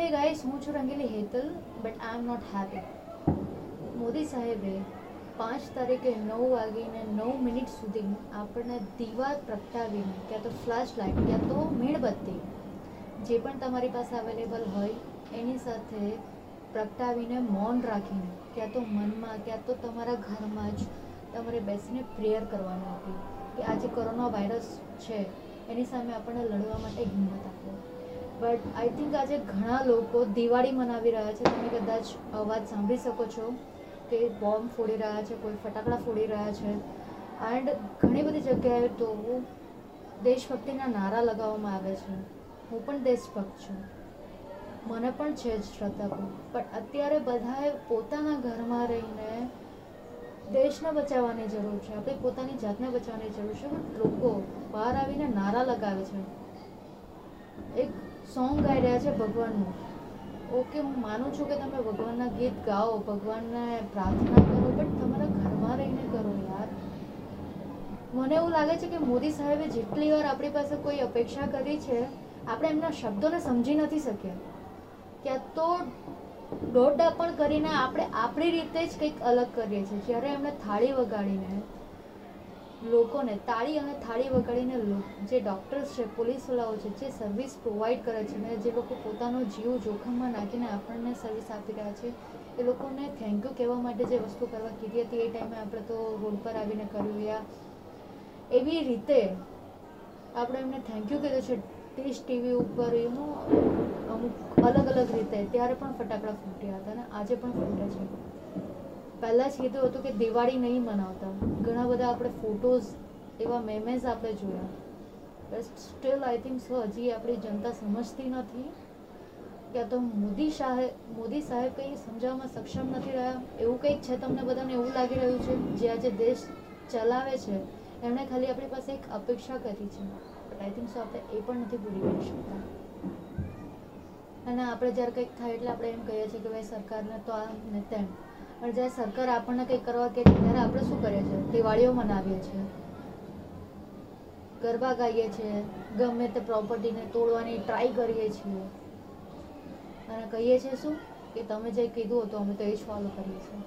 હે ગાઈસ હું છું Rangili Hetal but I am not happy Modi સાહેબે પાંચ તારીખે નવ વાગીને નવ મિનિટ સુધી આપણને દીવા પ્રગટાવીને, ક્યાં તો ફ્લેશ લાઇટ ક્યાં તો મીણબત્તી, જે પણ તમારી પાસે અવેલેબલ હોય, એની સાથે પ્રગટાવીને મૌન રાખીને, ક્યાં તો મનમાં, ક્યાં તો તમારા ઘરમાં જ તમારે બેસીને પ્રેયર કરવાનું હતી કે આ જે કોરોના વાયરસ છે, એની સામે આપણને લડવા માટે હિંમત આપો. બટ આઈ થિંક આજે ઘણા લોકો દિવાળી મનાવી રહ્યા છે. તમે કદાચ અવાજ સાંભળી શકો છો કે બોમ્બ ફોડી રહ્યા છે, કોઈ ફટાકડા ફોડી રહ્યા છે. એન્ડ ઘણી બધી જગ્યાએ તો દેશભક્તિના નારા લગાવવામાં આવે છે. હું પણ દેશભક્ત છું. મને પણ છે જ શ્રદ્ધા પણ. અત્યારે બધાએ પોતાના ઘરમાં રહીને દેશને બચાવવાની જરૂર છે. આપણે પોતાની જાતને બચાવવાની જરૂર છે. પણ લોકો બહાર આવીને નારા લગાવે છે. એક સોંગ ગાઈ રહ્યા છે ભગવાનનું. ઓકે, હું માનું છું કે તમે ભગવાનના ગીત ગાઓ, ભગવાનને પ્રાર્થના કરો બટ તમારા ઘરમાં રહીને કરો યાર. મને એવું લાગે છે કે મોદી સાહેબે જેટલી વાર આપણી પાસે કોઈ અપેક્ષા કરી છે, આપણે એમના શબ્દોને સમજી નથી શક્યા ક્યાં તો દોઢ પણ કરીને આપણે આપણી રીતે જ કંઈક અલગ કરીએ છીએ. જ્યારે એમણે થાળી વગાડીને લોકોને તાળી અને થાળી વગાડીને જે ડૉક્ટર્સ છે પોલીસવાળાઓ છે, જે સર્વિસ પ્રોવાઈડ કરે છે ને જે લોકો પોતાનો જીવ જોખમમાં નાખીને આપણને સર્વિસ આપી રહ્યા છે, એ લોકોને થેન્ક યુ કહેવા માટે જે વસ્તુ કરવા કીધી હતી, એ ટાઈમે આપણે તો રોડ પર આવીને કર્યું યા એવી રીતે આપણે એમને થેન્ક યુ કીધું છે ટેસ્ટ ટીવી ઉપર એનું અમુક અલગ અલગ રીતે, ત્યારે પણ ફટાકડા ફૂટ્યા હતા અને આજે પણ ફૂટે છે. પહેલાં જ કીધું હતું કે દિવાળી નહીં મનાવતા. ઘણા બધા આપણે ફોટોઝ એવા મેમેઝ આપણે જોયા. But still I think so હજી આપણી જનતા સમજતી નથી. કે તો મોદી સાહેબ મોદી સાહેબ કંઈ સમજાવવામાં સક્ષમ નથી રહ્યા. એવું કંઈક છે તમને બધાને એવું લાગી રહ્યું છે? જે આજે દેશ ચલાવે છે એમણે ખાલી આપણી પાસે એક અપેક્ષા કરી છે. બટ આઈ થિંક સો આપણે એ પણ નથી પૂરી કરી શકતા. અને આપણે જ્યારે કંઈક થાય એટલે આપણે એમ કહીએ છીએ કે ભાઈ સરકારને તો આ ને તેમ. પણ જ્યારે સરકાર આપણને કંઈક કરવા છે, ત્યારે આપણે શું કરીએ છીએ? દિવાળીઓ મનાવીએ છીએ. ગરબા ગાઈએ છીએ. ગમે તે પ્રોપર્ટીને તોડવાની ટ્રાય કરીએ છીએ. અને કહીએ છીએ શું? કે તમે જે કીધું હતું, અમે તો એ જ ફોલો કરીએ છીએ.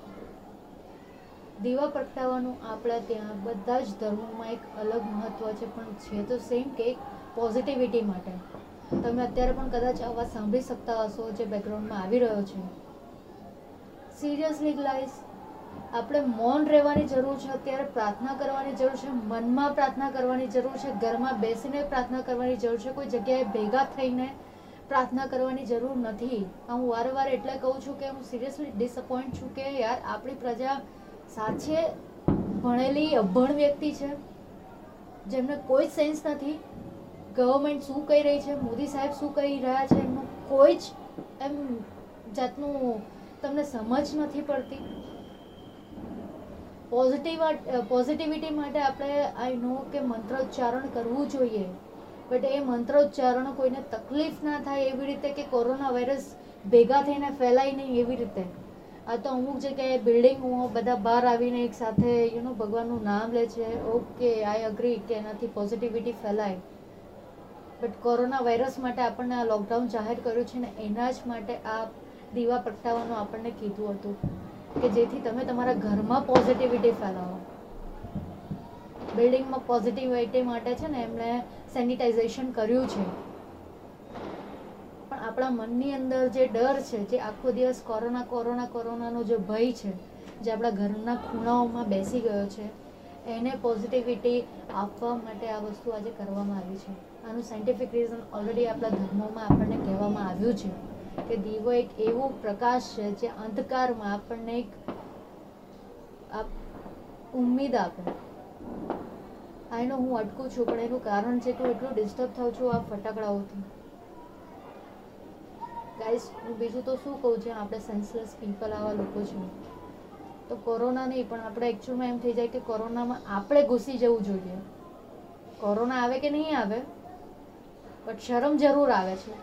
દીવા પ્રગટાવવાનું આપણા ત્યાં બધા જ ધર્મોમાં એક અલગ મહત્વ છે, પણ છે તો સેમ કે પોઝિટિવિટી માટે. તમે અત્યારે પણ કદાચ અવાજ સાંભળી શકતા હશો, જે બેકગ્રાઉન્ડમાં આવી રહ્યો છે. સિરિયસલી ગ્લાઈસ આપણે મૌન રહેવાની જરૂર છે, અત્યારે પ્રાર્થના કરવાની જરૂર છે, મનમાં પ્રાર્થના કરવાની જરૂર છે, ઘરમાં બેસીને પ્રાર્થના કરવાની જરૂર છે, કોઈ જગ્યાએ ભેગા થઈને પ્રાર્થના કરવાની જરૂર નથી. હું વારે વારે એટલે કહું છું કે હું સિરિયસલી ડિસઅપોઇન્ટ છું કે યાર, આપણી પ્રજા સાચે ભણેલી, અભણ વ્યક્તિ છે, જેમને કોઈ જ સેન્સ નથી. ગવર્મેન્ટ શું કહી રહી છે, મોદી સાહેબ શું કહી રહ્યા છે, એમનું કોઈ જ એમ જાતનું તમને સમજ નથી પડતી. પોઝિટિવ પોઝિટિવિટી માટે આપણે આઈ નો કે મંત્રોચ્ચારણ કરવું જોઈએ. બટ એ મંત્રોચ્ચારણ કોઈને તકલીફ ના થાય એવી રીતે કે કોરોના વાયરસ ભેગા થઈને ફેલાય નહીં એવી રીતે. આ તો અમુક જગ્યાએ બિલ્ડિંગો બધા બહાર આવીને એક સાથે યુનો ભગવાનનું નામ લે છે ઓકે આઈ અગ્રી કે એનાથી પોઝિટિવિટી ફેલાય. બટ કોરોના વાયરસ માટે આપણને આ લોકડાઉન જાહેર કર્યું છે ને એના જ માટે આ દીવા પ્રગટાવવાનું આપણને કીધું હતું કે જેથી તમે તમારા ઘરમાં પોઝિટિવિટી ફેલાવો. બિલ્ડિંગમાં પોઝિટિવિટી માટે છે ને એમણે સેનિટાઇઝેશન કર્યું છે. પણ આપણા મનની અંદર જે ડર છે, જે આખો દિવસ કોરોના કોરોના, કોરોનાનો જે ભય છે, જે આપણા ઘરના ખૂણાઓમાં બેસી ગયો છે, એને પોઝિટિવિટી આપવા માટે આ વસ્તુ આજે કરવામાં આવી છે. આનું સાયન્ટિફિક રીઝન ઓલરેડી આપણા ધર્મોમાં આપણને કહેવામાં આવ્યું છે. કે દીવો એક એવો પ્રકાશ છે જે અંધકારમાં આપણને એક ઉમ્મીદ આપે. આનો હું અટકું છું, પણ એનું કારણ છે કે હું એટલું ડિસ્ટર્બ થાઉં છું આ ફટાકડાઓથી. ગાઈસ હું બીજું તો શું કહું છું આપણે સેન્સલેસ પીપલ આવા લોકો છે તો કોરોના નહીં, પણ આપણે એકચ્યુઅલમાં એમ થઈ જાય કે કોરોનામાં આપણે ઘૂસી જવું જોઈએ. કોરોના આવે કે નહીં આવે? બટ શરમ જરૂર આવે છે.